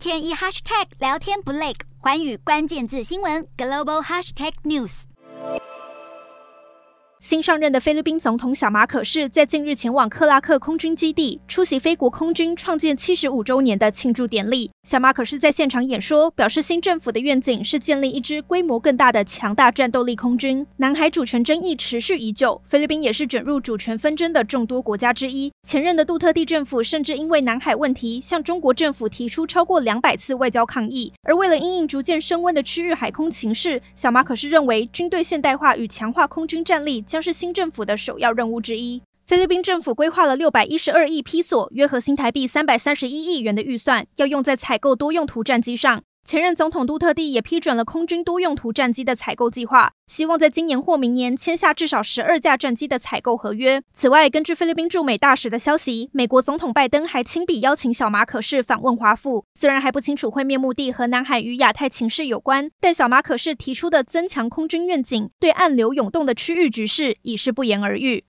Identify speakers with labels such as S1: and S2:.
S1: 天一 hashtag 聊天不累，寰宇关键字新闻 global hashtag news。
S2: 新上任的菲律宾总统小马可是在近日前往克拉克空军基地出席菲国空军创建七十五周年的庆祝典礼。小马可是在现场演说，表示新政府的愿景是建立一支规模更大的强大战斗力空军。南海主权争议持续已久，菲律宾也是卷入主权纷争的众多国家之一。前任的杜特地政府甚至因为南海问题向中国政府提出超过两百次外交抗议。而为了因应逐渐升温的区域海空情势，小马可是认为军队现代化与强化空军战力。将是新政府的首要任务之一。菲律宾政府规划了六百一十二亿披索，约合新台币三百三十一亿元的预算，要用在采购多用途战机上。前任总统杜特地也批准了空军多用途战机的采购计划，希望在今年或明年签下至少十二架战机的采购合约。此外，根据菲律宾驻美大使的消息，美国总统拜登还亲笔邀请小马可仕访问华府。虽然还不清楚会面目的和南海与亚太情势有关，但小马可仕提出的增强空军愿景，对暗流涌动的区域局势已是不言而喻。